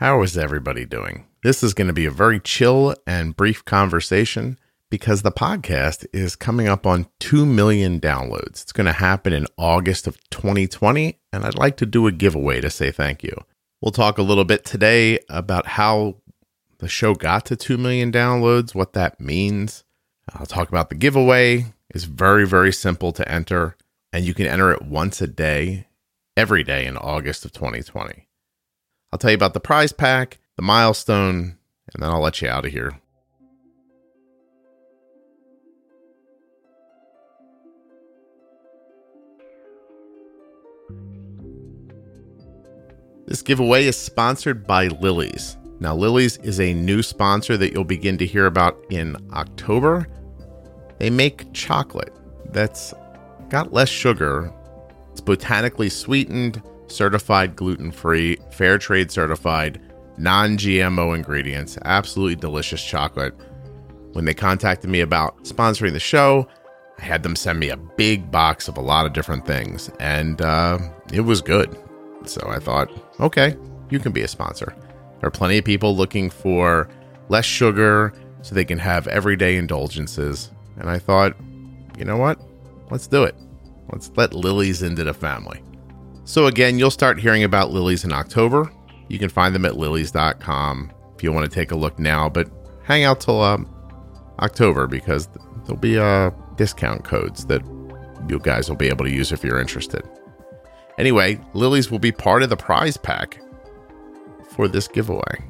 How is everybody doing? This is going to be a very chill and brief conversation because the podcast is coming up on 2 million downloads. It's going to happen in August of 2020, and I'd like to do a giveaway to say thank you. We'll talk a little bit today about how the show got to 2 million downloads, what that means. I'll talk about the giveaway. It's very, very simple to enter, and you can enter it once a day, every day in August of 2020. I'll tell you about the prize pack, the milestone, and then I'll let you out of here. This giveaway is sponsored by Lily's. Now, Lily's is a new sponsor that you'll begin to hear about in October. They make chocolate that's got less sugar, it's botanically sweetened, certified gluten free, fair trade certified, non GMO ingredients, absolutely delicious chocolate. When they contacted me about sponsoring the show, I had them send me a big box of a lot of different things, and uh, it was good. So I thought, okay, you can be a sponsor. There are plenty of people looking for less sugar so they can have everyday indulgences. And I thought, you know what? Let's do it. Let's let Lily's into the family. So, again, you'll start hearing about Lily's in October. You can find them at lilys.com if you want to take a look now, but hang out till um, October because there'll be uh, discount codes that you guys will be able to use if you're interested. Anyway, lilies will be part of the prize pack for this giveaway.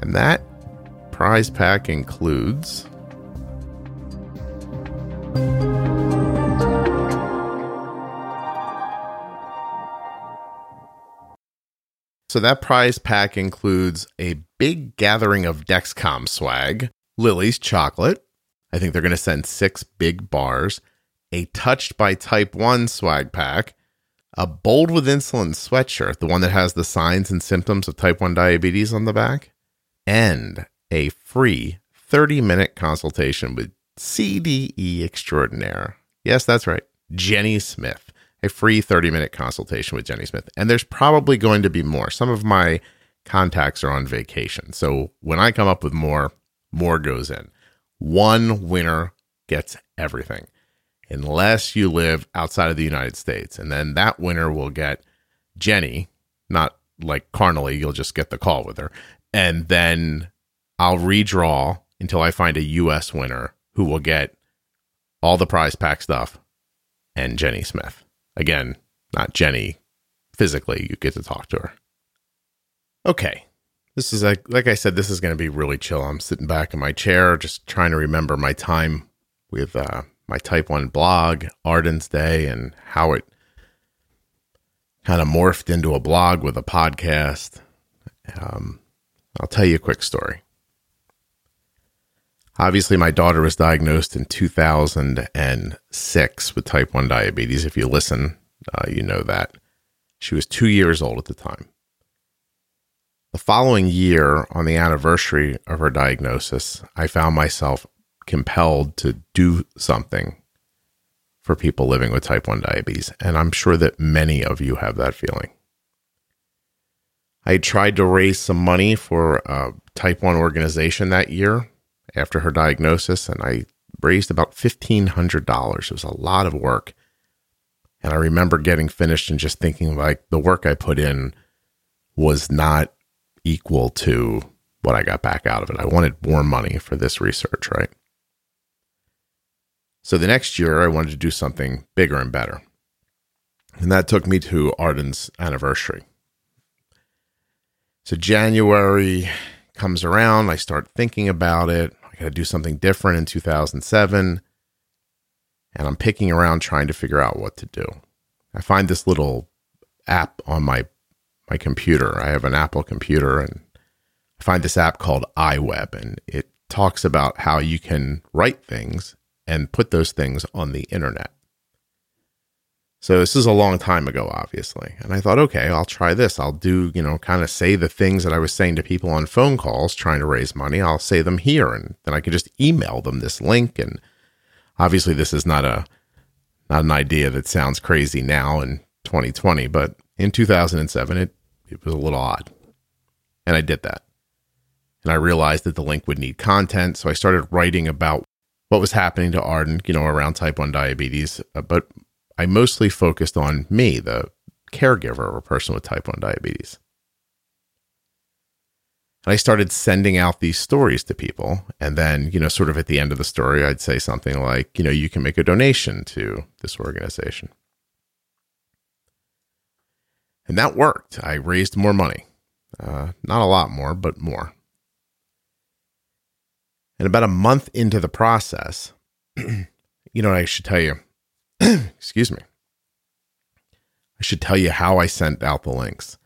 And that prize pack includes So that prize pack includes a big gathering of Dexcom swag, Lily's chocolate. I think they're going to send six big bars, a Touched by Type 1 swag pack, a Bold with Insulin sweatshirt, the one that has the signs and symptoms of type 1 diabetes on the back, and a free 30 minute consultation with CDE extraordinaire. Yes, that's right, Jenny Smith a free 30 minute consultation with Jenny Smith. And there's probably going to be more. Some of my contacts are on vacation. So when I come up with more, more goes in. One winner gets everything, unless you live outside of the United States. And then that winner will get Jenny, not like carnally, you'll just get the call with her. And then I'll redraw until I find a US winner who will get all the prize pack stuff and Jenny Smith. Again, not Jenny physically, you get to talk to her. Okay. This is like like I said, this is going to be really chill. I'm sitting back in my chair, just trying to remember my time with uh, my Type One blog, Arden's Day, and how it kind of morphed into a blog with a podcast. Um, I'll tell you a quick story. Obviously, my daughter was diagnosed in 2006 with type 1 diabetes. If you listen, uh, you know that. She was two years old at the time. The following year, on the anniversary of her diagnosis, I found myself compelled to do something for people living with type 1 diabetes. And I'm sure that many of you have that feeling. I tried to raise some money for a type 1 organization that year after her diagnosis, and I raised about $1,500. It was a lot of work. And I remember getting finished and just thinking, like, the work I put in was not equal to what I got back out of it. I wanted more money for this research, right? So the next year, I wanted to do something bigger and better. And that took me to Arden's anniversary. So January comes around, I start thinking about it. I got to do something different in 2007. And I'm picking around trying to figure out what to do. I find this little app on my my computer. I have an Apple computer and I find this app called iWeb and it talks about how you can write things and put those things on the internet. So this is a long time ago, obviously. And I thought, okay, I'll try this. I'll do, you know, kind of say the things that I was saying to people on phone calls trying to raise money. I'll say them here and then I can just email them this link. And obviously this is not a not an idea that sounds crazy now in 2020, but in 2007 it it was a little odd. And I did that. And I realized that the link would need content. So I started writing about what was happening to Arden, you know, around type 1 diabetes. Uh, but I mostly focused on me, the caregiver of a person with type 1 diabetes. And I started sending out these stories to people. And then, you know, sort of at the end of the story, I'd say something like, you know, you can make a donation to this organization. And that worked. I raised more money. Uh, not a lot more, but more. And about a month into the process, you know, I should tell you, excuse me, I should tell you how I sent out the links.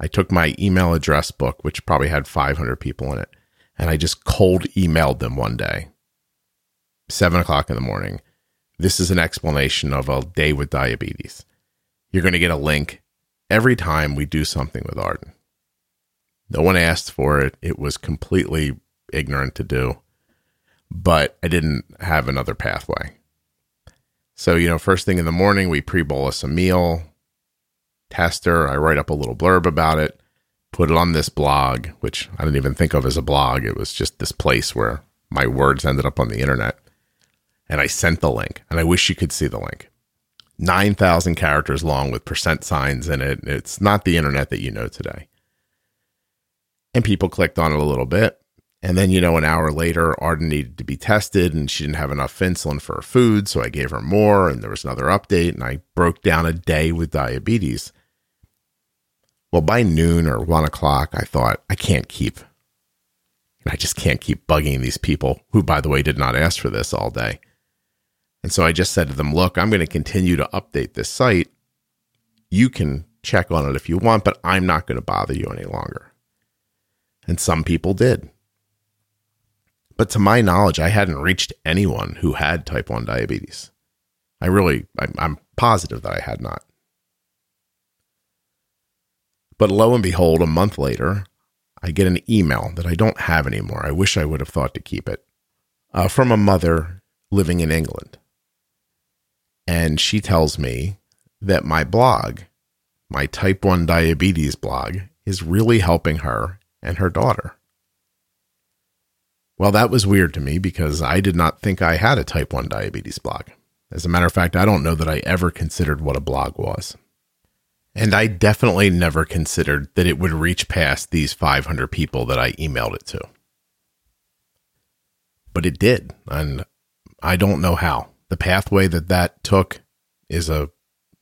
I took my email address book, which probably had 500 people in it, and I just cold emailed them one day, seven o'clock in the morning. This is an explanation of a day with diabetes. You're going to get a link every time we do something with Arden. No one asked for it. It was completely ignorant to do, but I didn't have another pathway. So, you know, first thing in the morning, we pre bolus a meal, tester. I write up a little blurb about it, put it on this blog, which I didn't even think of as a blog. It was just this place where my words ended up on the internet. And I sent the link, and I wish you could see the link. 9,000 characters long with percent signs in it. It's not the internet that you know today. And people clicked on it a little bit. And then, you know, an hour later, Arden needed to be tested and she didn't have enough insulin for her food. So I gave her more. And there was another update. And I broke down a day with diabetes. Well, by noon or one o'clock, I thought, I can't keep, I just can't keep bugging these people who, by the way, did not ask for this all day. And so I just said to them, look, I'm going to continue to update this site. You can check on it if you want, but I'm not going to bother you any longer. And some people did. But to my knowledge, I hadn't reached anyone who had type 1 diabetes. I really, I'm positive that I had not. But lo and behold, a month later, I get an email that I don't have anymore. I wish I would have thought to keep it uh, from a mother living in England. And she tells me that my blog, my type 1 diabetes blog, is really helping her and her daughter. Well, that was weird to me because I did not think I had a type 1 diabetes blog. As a matter of fact, I don't know that I ever considered what a blog was. And I definitely never considered that it would reach past these 500 people that I emailed it to. But it did. And I don't know how. The pathway that that took is a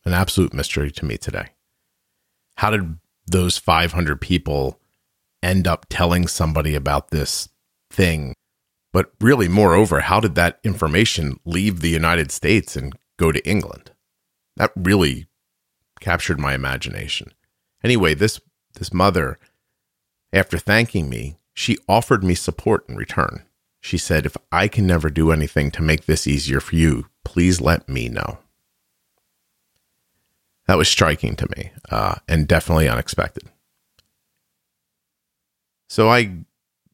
an absolute mystery to me today. How did those 500 people end up telling somebody about this thing? But really, moreover, how did that information leave the United States and go to England? That really captured my imagination. Anyway, this this mother, after thanking me, she offered me support in return. She said, "If I can never do anything to make this easier for you, please let me know." That was striking to me uh, and definitely unexpected. So I,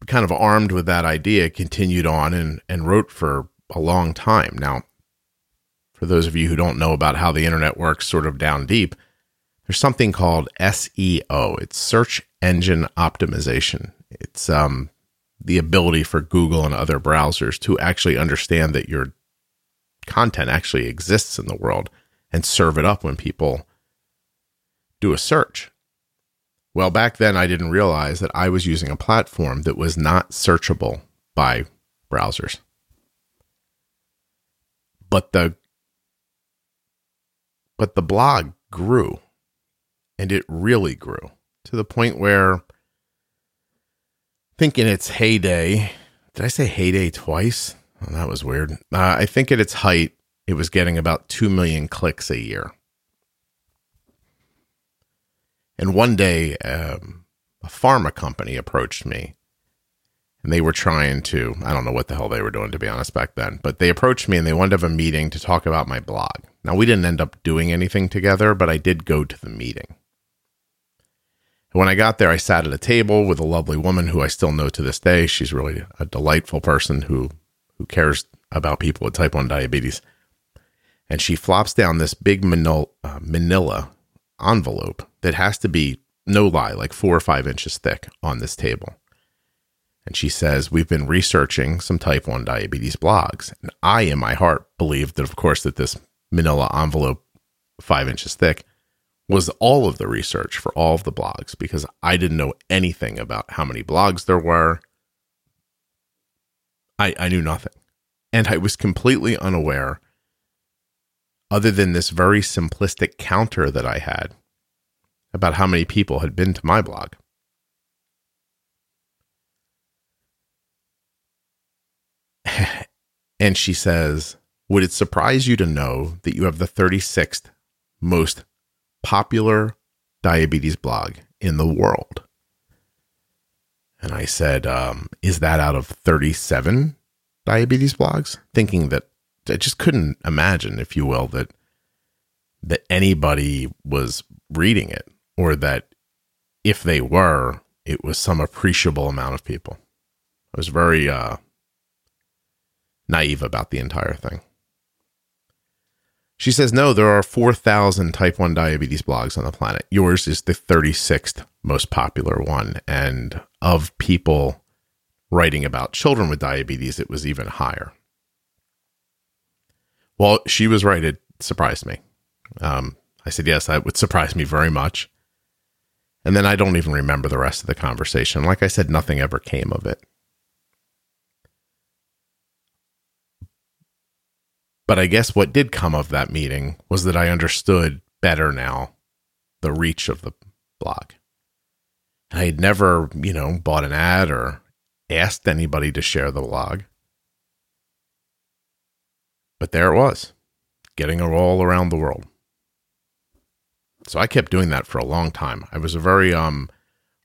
kind of armed with that idea, continued on and, and wrote for a long time. Now, for those of you who don't know about how the internet works sort of down deep, there's something called SEO. It's search engine optimization. It's um, the ability for Google and other browsers to actually understand that your content actually exists in the world and serve it up when people do a search. Well, back then I didn't realize that I was using a platform that was not searchable by browsers. But the but the blog grew and it really grew to the point where thinking its heyday did i say heyday twice? Oh, that was weird. Uh, i think at its height it was getting about 2 million clicks a year and one day um, a pharma company approached me and they were trying to i don't know what the hell they were doing to be honest back then but they approached me and they wanted to have a meeting to talk about my blog now we didn't end up doing anything together but i did go to the meeting when I got there, I sat at a table with a lovely woman who I still know to this day. She's really a delightful person who who cares about people with type 1 diabetes. And she flops down this big manila, uh, manila envelope that has to be no lie, like four or five inches thick on this table. And she says, We've been researching some type 1 diabetes blogs. And I, in my heart, believed that, of course, that this manila envelope, five inches thick, was all of the research for all of the blogs because I didn't know anything about how many blogs there were. I, I knew nothing. And I was completely unaware, other than this very simplistic counter that I had, about how many people had been to my blog. and she says, Would it surprise you to know that you have the 36th most popular diabetes blog in the world? And I said, um, Is that out of 37 diabetes blogs? Thinking that I just couldn't imagine, if you will, that that anybody was reading it or that if they were, it was some appreciable amount of people. I was very uh, naive about the entire thing. She says, no, there are 4,000 type 1 diabetes blogs on the planet. Yours is the 36th most popular one. And of people writing about children with diabetes, it was even higher. Well, she was right. It surprised me. Um, I said, yes, that would surprise me very much. And then I don't even remember the rest of the conversation. Like I said, nothing ever came of it. But I guess what did come of that meeting was that I understood better now the reach of the blog. I had never, you know, bought an ad or asked anybody to share the blog. But there it was, getting a roll around the world. So I kept doing that for a long time. I was a very um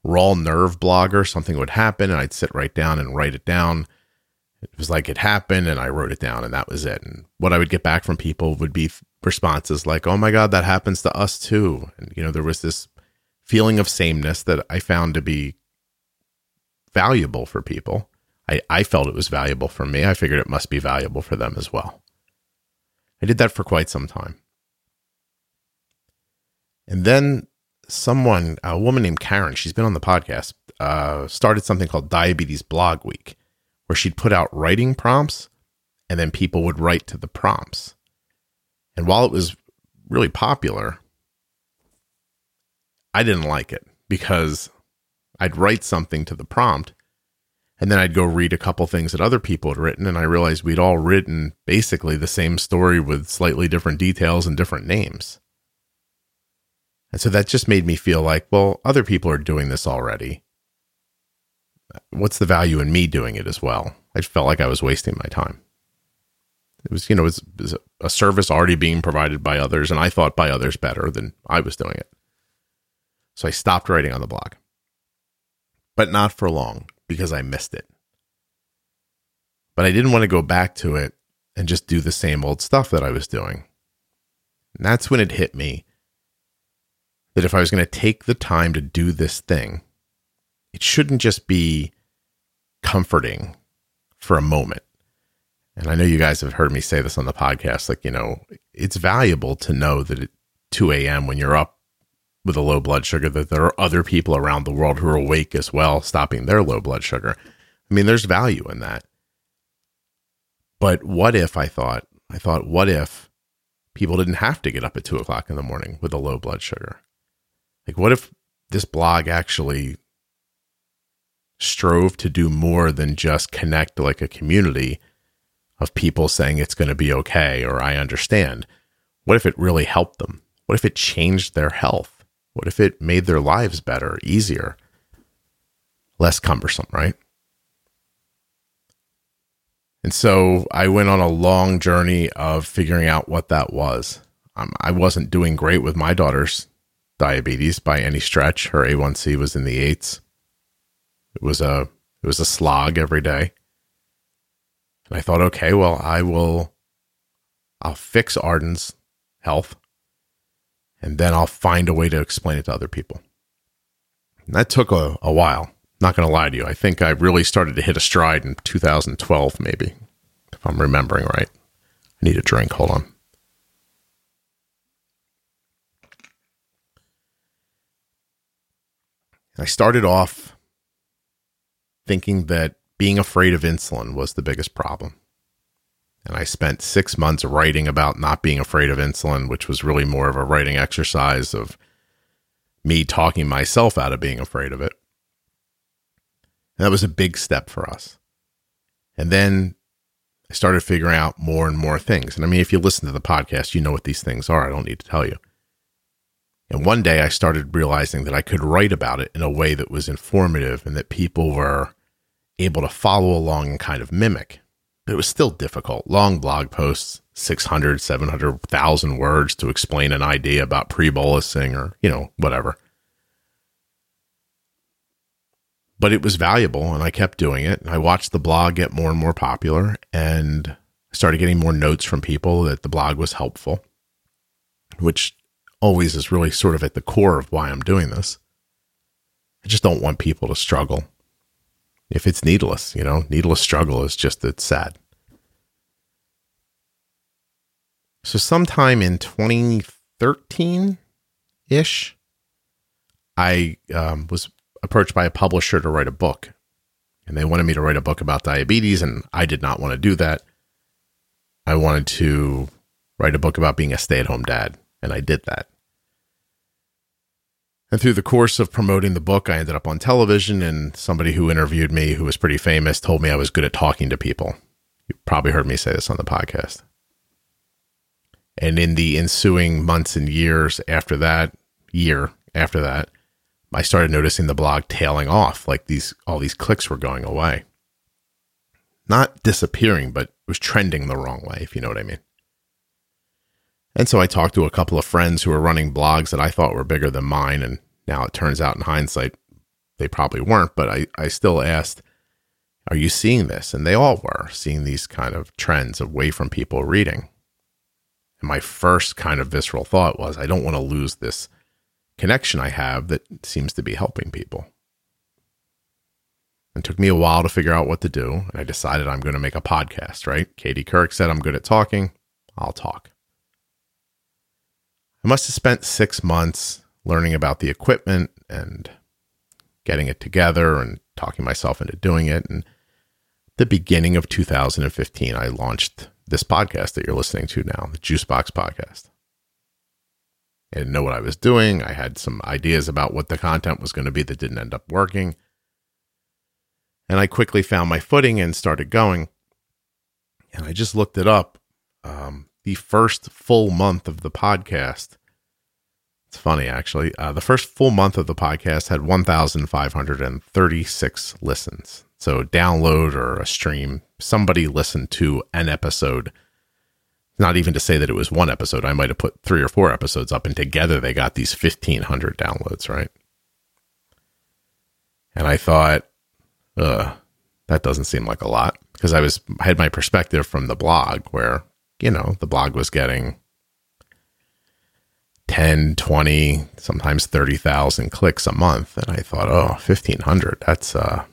raw nerve blogger. Something would happen and I'd sit right down and write it down it was like it happened and I wrote it down and that was it. And what I would get back from people would be responses like, oh my God, that happens to us too. And, you know, there was this feeling of sameness that I found to be valuable for people. I, I felt it was valuable for me. I figured it must be valuable for them as well. I did that for quite some time. And then someone, a woman named Karen, she's been on the podcast, uh, started something called Diabetes Blog Week where she'd put out writing prompts and then people would write to the prompts. And while it was really popular, I didn't like it because I'd write something to the prompt and then I'd go read a couple things that other people had written and I realized we'd all written basically the same story with slightly different details and different names. And so that just made me feel like, well, other people are doing this already what's the value in me doing it as well? I felt like I was wasting my time. It was, you know, it was, a service already being provided by others, and I thought by others better than I was doing it. So I stopped writing on the blog, but not for long because I missed it. But I didn't want to go back to it and just do the same old stuff that I was doing. And that's when it hit me that if I was going to take the time to do this thing, it shouldn't just be comforting for a moment. And I know you guys have heard me say this on the podcast. Like, you know, it's valuable to know that at 2 a.m., when you're up with a low blood sugar, that there are other people around the world who are awake as well, stopping their low blood sugar. I mean, there's value in that. But what if I thought, I thought, what if people didn't have to get up at two o'clock in the morning with a low blood sugar? Like, what if this blog actually strove to do more than just connect like a community of people saying it's going to be okay or I understand. What if it really helped them? What if it changed their health? What if it made their lives better, easier, less cumbersome, right? And so I went on a long journey of figuring out what that was. Um, I wasn't doing great with my daughter's diabetes by any stretch. Her A1C was in the eights. It was a it was a slog every day. And I thought, okay, well, I will I'll fix Arden's health and then I'll find a way to explain it to other people. And that took a, a while. Not going to lie to you. I think I really started to hit a stride in 2012, maybe, if I'm remembering right. I need a drink. Hold on. I started off thinking that being afraid of insulin was the biggest problem. And I spent six months writing about not being afraid of insulin, which was really more of a writing exercise of me talking myself out of being afraid of it. And that was a big step for us. And then I started figuring out more and more things. And I mean, if you listen to the podcast, you know what these things are. I don't need to tell you. And one day I started realizing that I could write about it in a way that was informative and that people were able to follow along and kind of mimic. It was still difficult. Long blog posts, 600, 700,000 words to explain an idea about pre bolusing or, you know, whatever. But it was valuable and I kept doing it. I watched the blog get more and more popular and started getting more notes from people that the blog was helpful, which always is really sort of at the core of why I'm doing this. I just don't want people to struggle. If it's needless, you know, needless struggle is just, it's sad. So, sometime in 2013 ish, I um, was approached by a publisher to write a book. And they wanted me to write a book about diabetes, and I did not want to do that. I wanted to write a book about being a stay at home dad, and I did that. And through the course of promoting the book, I ended up on television, and somebody who interviewed me, who was pretty famous, told me I was good at talking to people. You probably heard me say this on the podcast. And in the ensuing months and years after that, year after that, I started noticing the blog tailing off, like these all these clicks were going away. Not disappearing, but it was trending the wrong way, if you know what I mean. And so I talked to a couple of friends who were running blogs that I thought were bigger than mine. And now it turns out in hindsight, they probably weren't. But I, I still asked, Are you seeing this? And they all were seeing these kind of trends away from people reading. And my first kind of visceral thought was, I don't want to lose this connection I have that seems to be helping people. It took me a while to figure out what to do. And I decided I'm going to make a podcast, right? Katie Couric said, I'm good at talking. I'll talk. I must have spent six months learning about the equipment and getting it together and talking myself into doing it. And the beginning of 2015, I launched this podcast that you're listening to now, the Juicebox Podcast. I didn't know what I was doing. I had some ideas about what the content was going to be that didn't end up working. And I quickly found my footing and started going. And I just looked it up. Um, the first full month of the podcast. It's funny, actually. Uh, the first full month of the podcast had 1,536 listens. So, download or a stream, somebody listened to an episode. Not even to say that it was one episode. I might have put three or four episodes up, and together they got these 1,500 downloads, right? And I thought, that doesn't seem like a lot because I was I had my perspective from the blog where you know, the blog was getting 10, 20, sometimes 30,000 clicks a month. And I thought, oh, 1500, that's, uh,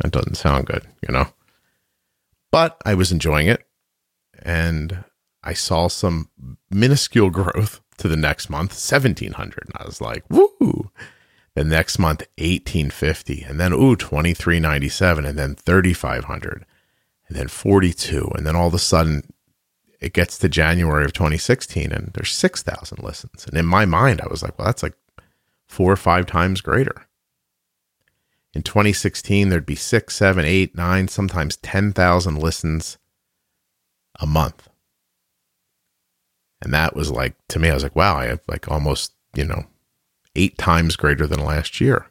that doesn't sound good, you know? But I was enjoying it and I saw some minuscule growth to the next month, 1700. And I was like, woo. The next month, 1850. And then, ooh, 2397. And then 3500. And then 42. And then all of a sudden, it gets to January of 2016 and there's 6,000 listens. And in my mind, I was like, well, that's like four or five times greater. In 2016, there'd be six, seven, eight, nine, sometimes 10,000 listens a month. And that was like, to me, I was like, wow, I have like almost, you know, eight times greater than last year.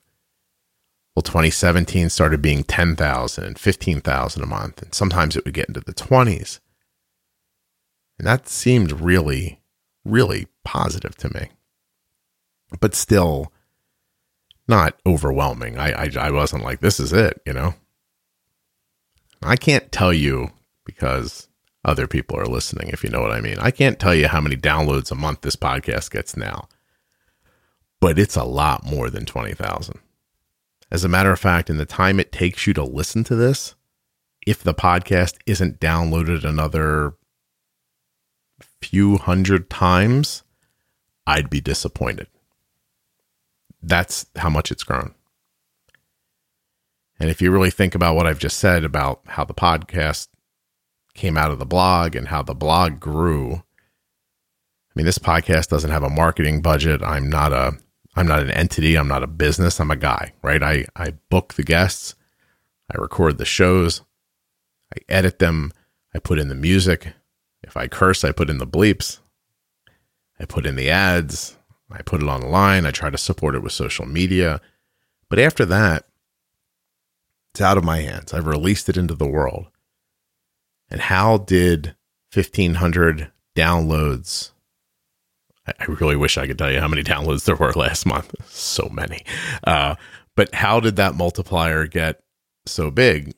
Well, 2017 started being 10,000 and 15,000 a month. And sometimes it would get into the 20s. And that seemed really, really positive to me. But still not overwhelming. I, I, I wasn't like, this is it, you know? I can't tell you because other people are listening, if you know what I mean. I can't tell you how many downloads a month this podcast gets now, but it's a lot more than 20,000. As a matter of fact, in the time it takes you to listen to this, if the podcast isn't downloaded another few hundred times, I'd be disappointed. that's how much it's grown. And if you really think about what I've just said about how the podcast came out of the blog and how the blog grew, I mean, this podcast doesn't have a marketing budget. I'm not a I'm not an entity. I'm not a business. I'm a guy, right? I, I book the guests. I record the shows. I edit them. I put in the music. If I curse, I put in the bleeps. I put in the ads. I put it online. I try to support it with social media. But after that, it's out of my hands. I've released it into the world. And how did 1,500 downloads I really wish I could tell you how many downloads there were last month. So many. Uh, but how did that multiplier get so big?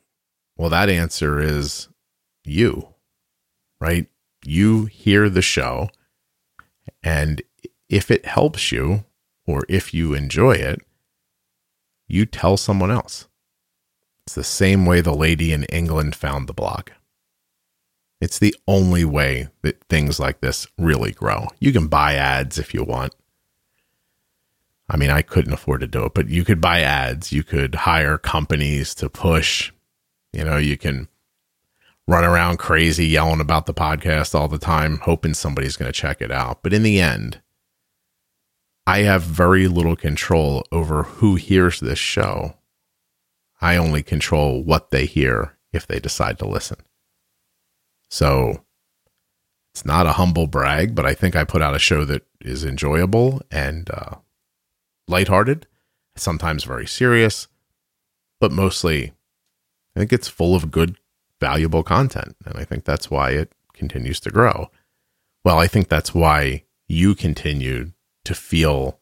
Well, that answer is you, right? You hear the show, and if it helps you or if you enjoy it, you tell someone else. It's the same way the lady in England found the blog. It's the only way that things like this really grow. You can buy ads if you want. I mean, I couldn't afford to do it, but you could buy ads. You could hire companies to push. You know, you can run around crazy yelling about the podcast all the time, hoping somebody's going to check it out. But in the end, I have very little control over who hears this show. I only control what they hear if they decide to listen. So it's not a humble brag, but I think I put out a show that is enjoyable and uh, lighthearted, sometimes very serious, but mostly I think it's full of good, valuable content. And I think that's why it continues to grow. Well, I think that's why you continue to feel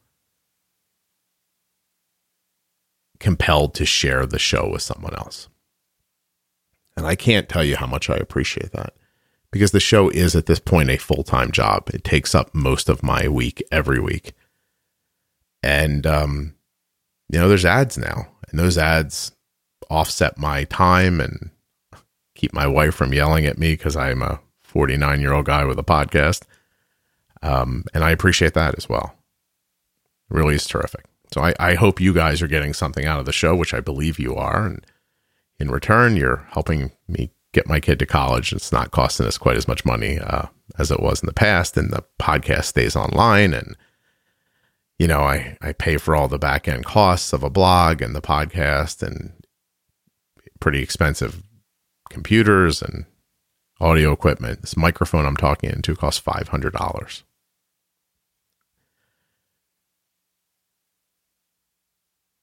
compelled to share the show with someone else. And I can't tell you how much I appreciate that because the show is at this point a full time job. It takes up most of my week every week. And, um, you know, there's ads now, and those ads offset my time and keep my wife from yelling at me because I'm a 49 year old guy with a podcast. Um, and I appreciate that as well. It really is terrific. So I, I hope you guys are getting something out of the show, which I believe you are. And in return, you're helping me get my kid to college. It's not costing us quite as much money uh, as it was in the past, and the podcast stays online. And you know, I I pay for all the back end costs of a blog and the podcast, and pretty expensive computers and audio equipment. This microphone I'm talking into costs five hundred dollars.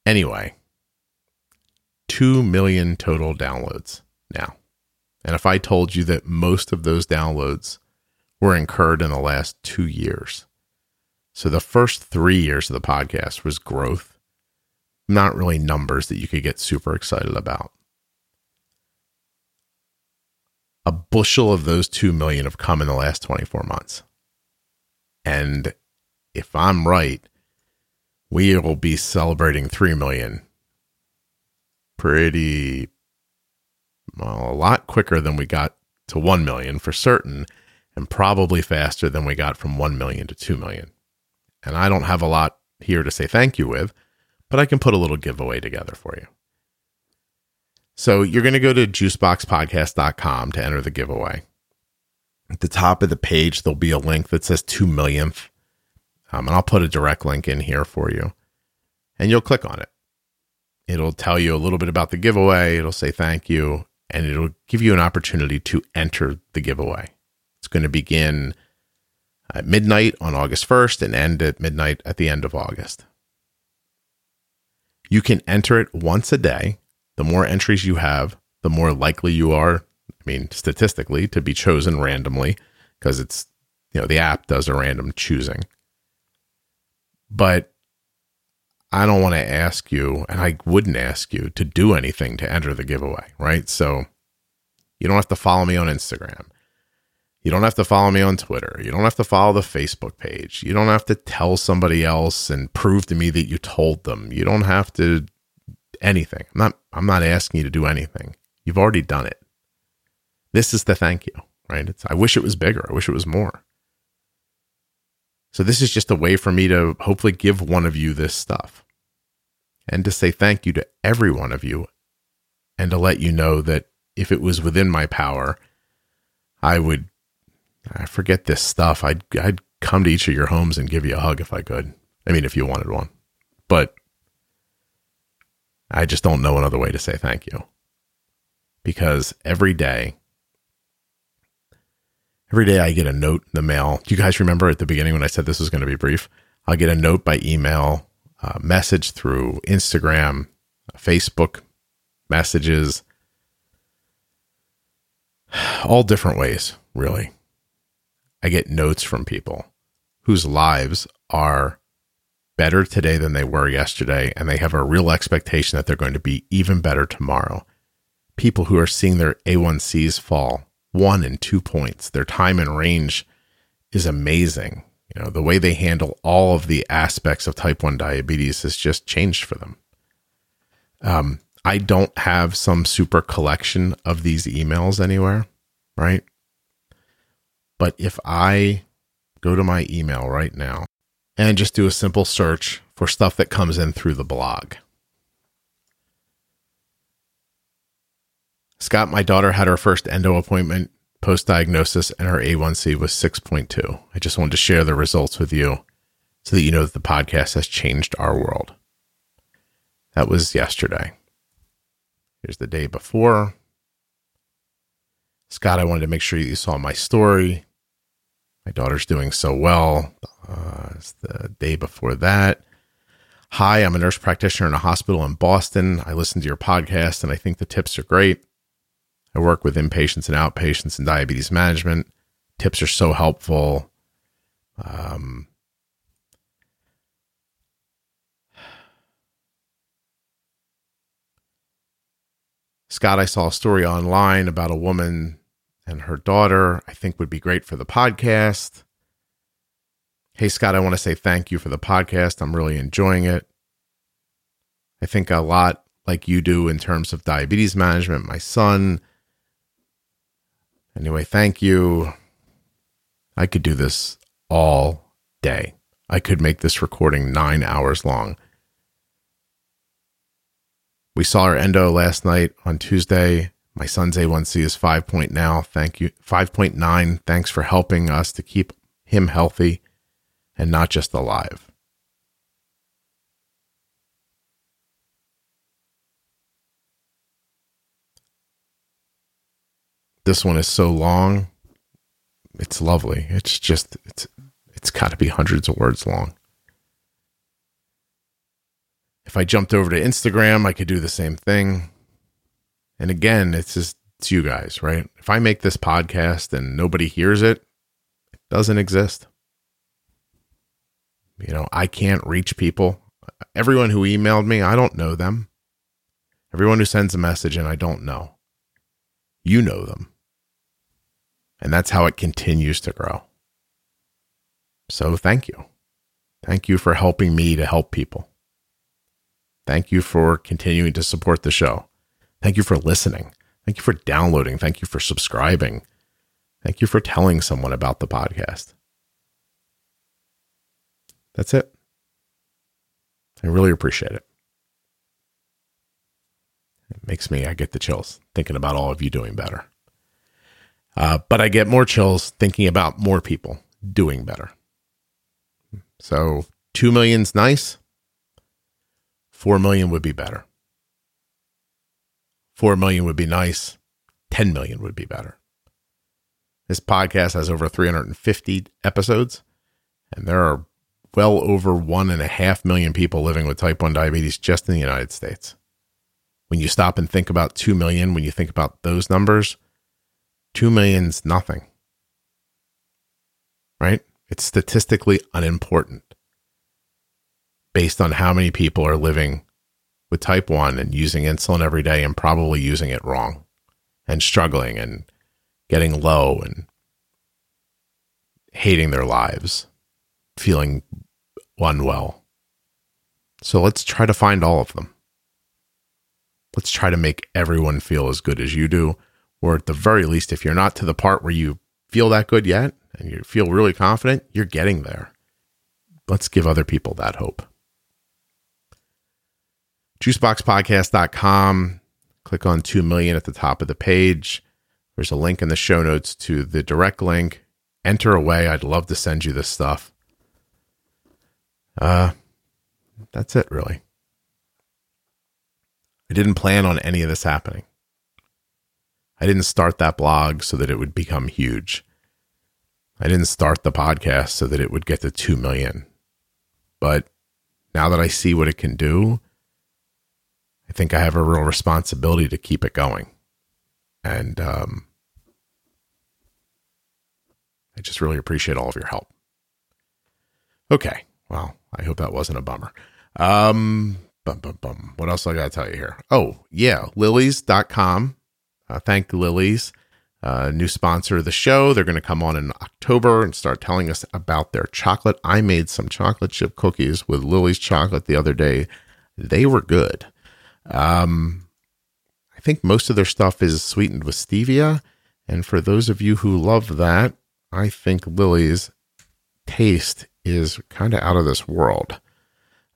Anyway, 2 million total downloads now. And if I told you that most of those downloads were incurred in the last two years, so the first three years of the podcast was growth, not really numbers that you could get super excited about. A bushel of those 2 million have come in the last 24 months. And if I'm right, we will be celebrating 3 million pretty well, a lot quicker than we got to 1 million for certain, and probably faster than we got from 1 million to 2 million. And I don't have a lot here to say thank you with, but I can put a little giveaway together for you. So you're going to go to juiceboxpodcast.com to enter the giveaway. At the top of the page, there'll be a link that says 2 millionth. Um, and I'll put a direct link in here for you. And you'll click on it. It'll tell you a little bit about the giveaway. It'll say thank you, and it'll give you an opportunity to enter the giveaway. It's going to begin at midnight on August 1st and end at midnight at the end of August. You can enter it once a day. The more entries you have, the more likely you are, I mean, statistically, to be chosen randomly because it's, you know, the app does a random choosing. But I don't want to ask you, and I wouldn't ask you to do anything to enter the giveaway, right? So you don't have to follow me on Instagram. You don't have to follow me on Twitter. You don't have to follow the Facebook page. You don't have to tell somebody else and prove to me that you told them. You don't have to anything. I'm not I'm not asking you to do anything. You've already done it. This is the thank you, right? It's, I wish it was bigger. I wish it was more. So this is just a way for me to hopefully give one of you this stuff. and to say thank you to every one of you and to let you know that if it was within my power, I would I forget this stuff. I'd I'd come to each of your homes and give you a hug if I could. I mean if you wanted one. But I just don't know another way to say thank you. Because every day every day I get a note in the mail. Do you guys remember at the beginning when I said this was going to be brief? I'll get a note by email, a message through Instagram, Facebook messages, all different ways, really. I get notes from people whose lives are better today than they were yesterday, and they have a real expectation that they're going to be even better tomorrow. People who are seeing their A1Cs fall one and two points, their time and range is amazing. You know, the way they handle all of the aspects of type 1 diabetes has just changed for them. Um, I don't have some super collection of these emails anywhere, right? But if I go to my email right now and just do a simple search for stuff that comes in through the blog. Scott, my daughter had her first endo appointment post diagnosis and her A1C was 6.2. I just wanted to share the results with you so that you know that the podcast has changed our world. That was yesterday. Here's the day before. Scott, I wanted to make sure you saw my story. My daughter's doing so well. Uh, it's the day before that. Hi, I'm a nurse practitioner in a hospital in Boston. I listen to your podcast and I think the tips are great. I work with inpatients and outpatients in diabetes management. Tips are so helpful. Um, Scott, I saw a story online about a woman and her daughter, I think would be great for the podcast. Hey, Scott, I want to say thank you for the podcast. I'm really enjoying it. I think a lot like you do in terms of diabetes management. My son, anyway, thank you. I could do this all day. I could make this recording nine hours long. We saw our endo last night on Tuesday. My son's A1C is 5 point now. Thank you. 5.9. Thanks for helping us to keep him healthy and not just alive. This one is so long. It's lovely. It's just it's it's got to be hundreds of words long. If I jumped over to Instagram, I could do the same thing. And again, it's just it's you guys, right? If I make this podcast and nobody hears it, it doesn't exist. You know, I can't reach people. Everyone who emailed me, I don't know them. Everyone who sends a message and I don't know. You know them. And that's how it continues to grow. So thank you. Thank you for helping me to help people. Thank you for continuing to support the show. Thank you for listening. Thank you for downloading. Thank you for subscribing. Thank you for telling someone about the podcast. That's it. I really appreciate it. It makes me, I get the chills thinking about all of you doing better. Uh, but I get more chills thinking about more people doing better. So 2 million's nice. 4 million would be better. 4 million would be nice. 10 million would be better. This podcast has over 350 episodes, and there are well over one and a half million people living with type 1 diabetes just in the United States. When you stop and think about 2 million, when you think about those numbers, 2 million's nothing. Right? It's statistically unimportant based on how many people are living with type 1 and using insulin every day and probably using it wrong and struggling and getting low and hating their lives, feeling unwell. So let's try to find all of them. Let's try to make everyone feel as good as you do. Or at the very least, if you're not to the part where you feel that good yet and you feel really confident, you're getting there. Let's give other people that hope. juiceboxpodcast.com. Click on 2 million at the top of the page. There's a link in the show notes to the direct link. Enter away. I'd love to send you this stuff. Uh, that's it, really. I didn't plan on any of this happening. I didn't start that blog so that it would become huge. I didn't start the podcast so that it would get to 2 million. But now that I see what it can do, I think I have a real responsibility to keep it going. And um, I just really appreciate all of your help. Okay. Well, I hope that wasn't a bummer. Um, bum, bum, bum. What else I got to tell you here? Oh, yeah. lilys.com. Uh, thank Lily's, uh, new sponsor of the show. They're going to come on in October and start telling us about their chocolate. I made some chocolate chip cookies with Lily's chocolate the other day. They were good. Um, I think most of their stuff is sweetened with stevia. And for those of you who love that, I think Lily's taste is kind of out of this world.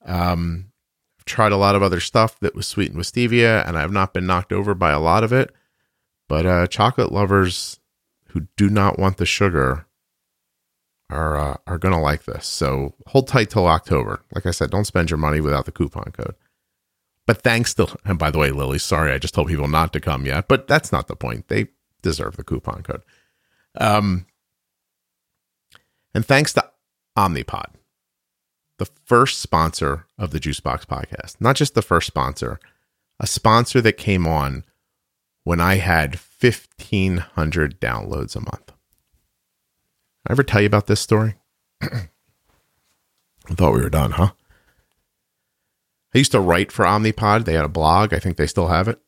Um, I've tried a lot of other stuff that was sweetened with stevia, and I've not been knocked over by a lot of it. But uh, chocolate lovers who do not want the sugar are uh, are gonna like this. So hold tight till October. Like I said, don't spend your money without the coupon code. But thanks to, and by the way, Lily, sorry, I just told people not to come yet, but that's not the point. They deserve the coupon code. Um, and thanks to Omnipod, the first sponsor of the Juicebox podcast, not just the first sponsor, a sponsor that came on when I had 1,500 downloads a month. I ever tell you about this story? I thought we were done, huh? I used to write for Omnipod. They had a blog. I think they still have it.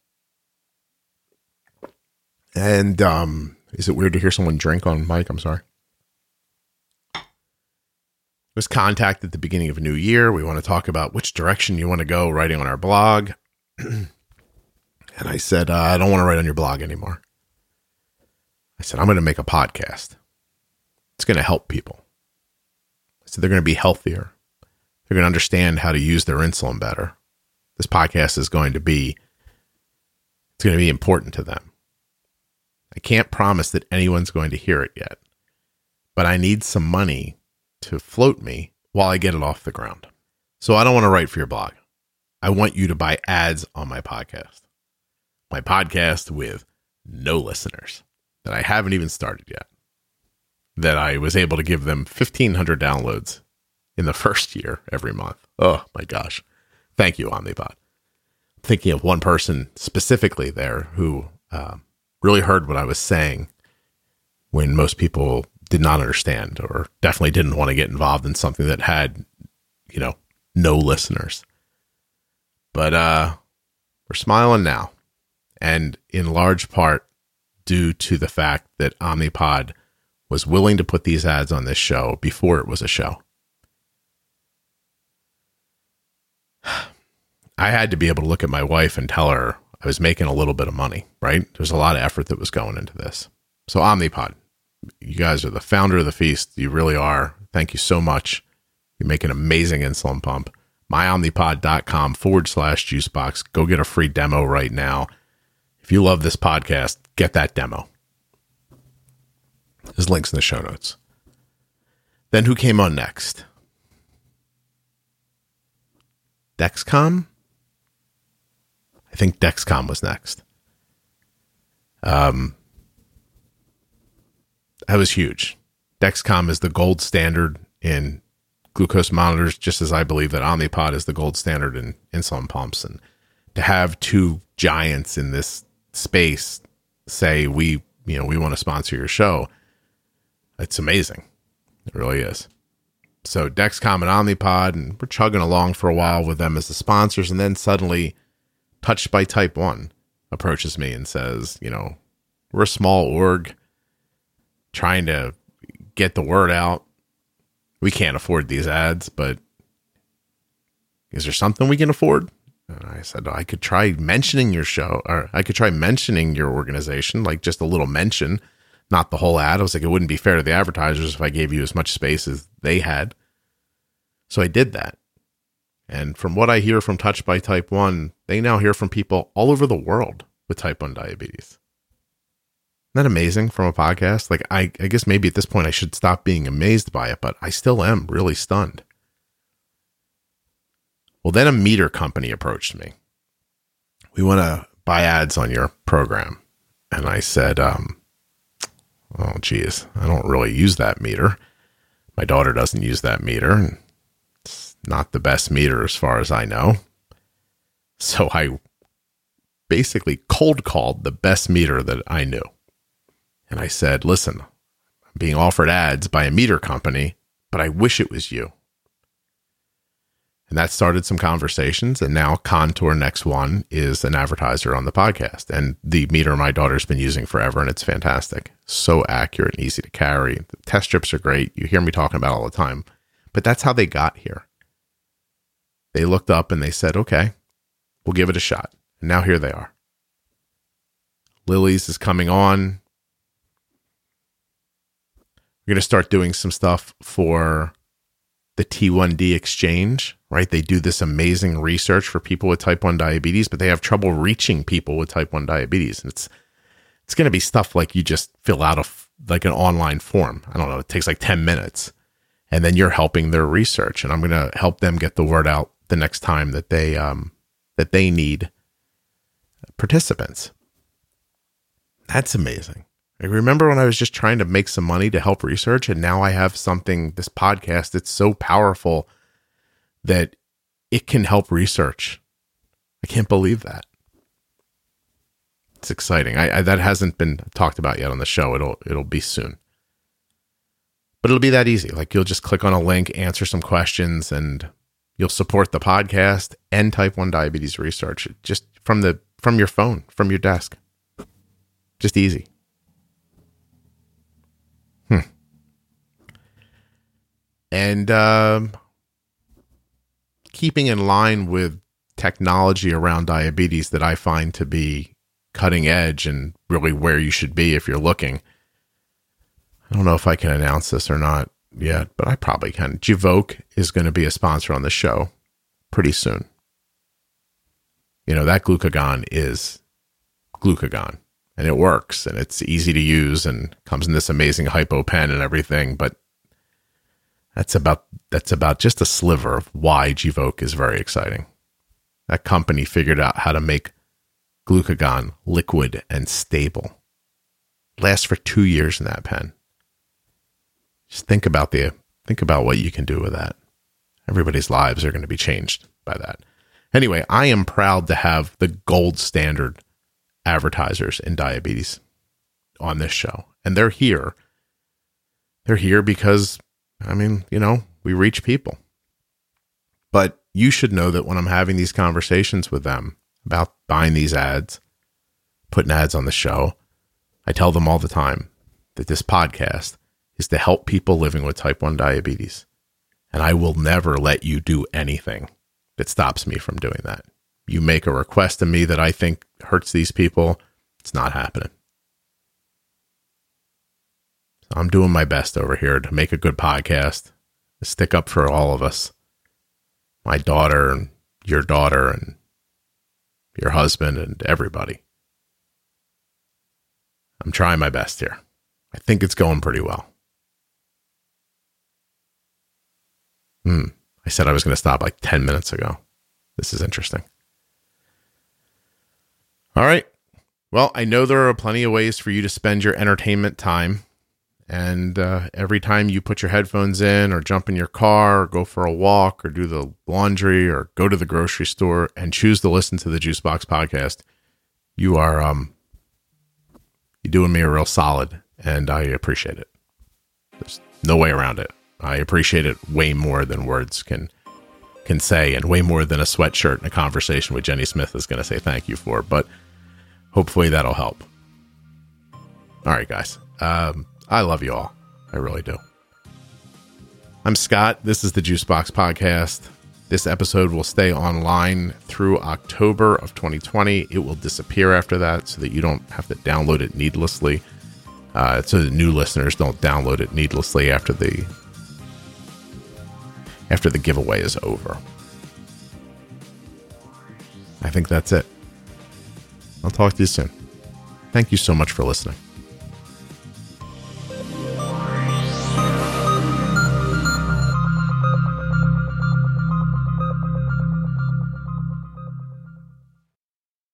And um, is it weird to hear someone drink on mic? I'm sorry. Was contacted at the beginning of a new year. We want to talk about which direction you want to go writing on our blog. and I said, uh, I don't want to write on your blog anymore. I said, I'm going to make a podcast. It's going to help people. Said, they're going to be healthier they're going to understand how to use their insulin better. This podcast is going to be it's going to be important to them. I can't promise that anyone's going to hear it yet, but I need some money to float me while I get it off the ground. So I don't want to write for your blog. I want you to buy ads on my podcast. My podcast with no listeners that I haven't even started yet. That I was able to give them 1500 downloads in the first year every month. Oh my gosh. Thank you, Omnipod. Thinking of one person specifically there who uh, really heard what I was saying when most people did not understand or definitely didn't want to get involved in something that had, you know, no listeners. But uh, we're smiling now. And in large part due to the fact that Omnipod was willing to put these ads on this show before it was a show. I had to be able to look at my wife and tell her I was making a little bit of money, right? There's a lot of effort that was going into this. So, Omnipod, you guys are the founder of the feast. You really are. Thank you so much. You make an amazing insulin pump. MyOmnipod.com forward slash juicebox. Go get a free demo right now. If you love this podcast, get that demo. There's links in the show notes. Then who came on next? Dexcom? I think Dexcom was next. Um, that was huge. Dexcom is the gold standard in glucose monitors, just as I believe that Omnipod is the gold standard in insulin pumps. And to have two giants in this space say we, you know, we want to sponsor your show, it's amazing. It really is. So Dexcom and Omnipod, and we're chugging along for a while with them as the sponsors, and then suddenly, Touched by Type One approaches me and says, you know, we're a small org trying to get the word out. We can't afford these ads, but is there something we can afford? And I said, I could try mentioning your show, or I could try mentioning your organization, like just a little mention not the whole ad. I was like, it wouldn't be fair to the advertisers if I gave you as much space as they had. So I did that. And from what I hear from Touched by Type 1, they now hear from people all over the world with type 1 diabetes. That amazing from a podcast? Like, I, I guess maybe at this point I should stop being amazed by it, but I still am really stunned. Well, then a meter company approached me. We want to buy ads on your program. And I said, um, oh, geez, I don't really use that meter. My daughter doesn't use that meter. And it's not the best meter as far as I know. So I basically cold called the best meter that I knew. And I said, listen, I'm being offered ads by a meter company, but I wish it was you. And that started some conversations. And now Contour Next One is an advertiser on the podcast. And the meter my daughter's been using forever, and it's fantastic. So accurate and easy to carry. The test strips are great. You hear me talking about all the time. But that's how they got here. They looked up and they said, okay, we'll give it a shot. And now here they are. Lily's is coming on. We're going to start doing some stuff for the T1D exchange, right? They do this amazing research for people with type 1 diabetes, but they have trouble reaching people with type 1 diabetes. And it's it's going to be stuff like you just fill out a like an online form. I don't know, it takes like 10 minutes. And then you're helping their research and I'm going to help them get the word out the next time that they um that they need participants. That's amazing. I remember when I was just trying to make some money to help research, and now I have something, this podcast, that's so powerful that it can help research. I can't believe that. It's exciting. I, I, that hasn't been talked about yet on the show. It'll it'll be soon. But it'll be that easy. Like you'll just click on a link, answer some questions, and you'll support the podcast and type 1 diabetes research just from the from your phone, from your desk. Just easy. Hmm. And um, keeping in line with technology around diabetes that I find to be cutting edge and really where you should be if you're looking. I don't know if I can announce this or not yet, but I probably can. Gvoke is going to be a sponsor on the show pretty soon. You know, that glucagon is glucagon and it works and it's easy to use and comes in this amazing HypoPen and everything but that's about that's about just a sliver of why Gvoke is very exciting. That company figured out how to make glucagon liquid and stable. Lasts for two years in that pen. Just think about the think about what you can do with that. Everybody's lives are going to be changed by that. Anyway i am proud to have the gold standard advertisers in diabetes on this show. And they're here. They're here because, I mean, you know, we reach people. But you should know that when I'm having these conversations with them about buying these ads, putting ads on the show, I tell them all the time that this podcast is to help people living with type 1 diabetes. And I will never let you do anything that stops me from doing that you make a request to me that I think hurts these people, it's not happening. So I'm doing my best over here to make a good podcast, stick up for all of us. My daughter and your daughter and your husband and everybody. I'm trying my best here. I think it's going pretty well. Hmm. I said I was going to stop like 10 minutes ago. This is interesting. All right. Well, I know there are plenty of ways for you to spend your entertainment time. And uh, every time you put your headphones in, or jump in your car, or go for a walk, or do the laundry, or go to the grocery store and choose to listen to the Juicebox podcast, you are um, you're doing me a real solid, and I appreciate it. There's no way around it. I appreciate it way more than words can can say, and way more than a sweatshirt and a conversation with Jenny Smith is going to say thank you for. But hopefully that'll help. All right, guys. Um, I love you all. I really do. I'm Scott. This is the Juicebox Podcast. This episode will stay online through October of 2020. It will disappear after that so that you don't have to download it needlessly. Uh, so the new listeners don't download it needlessly after the after the giveaway is over. I think that's it. I'll talk to you soon. Thank you so much for listening.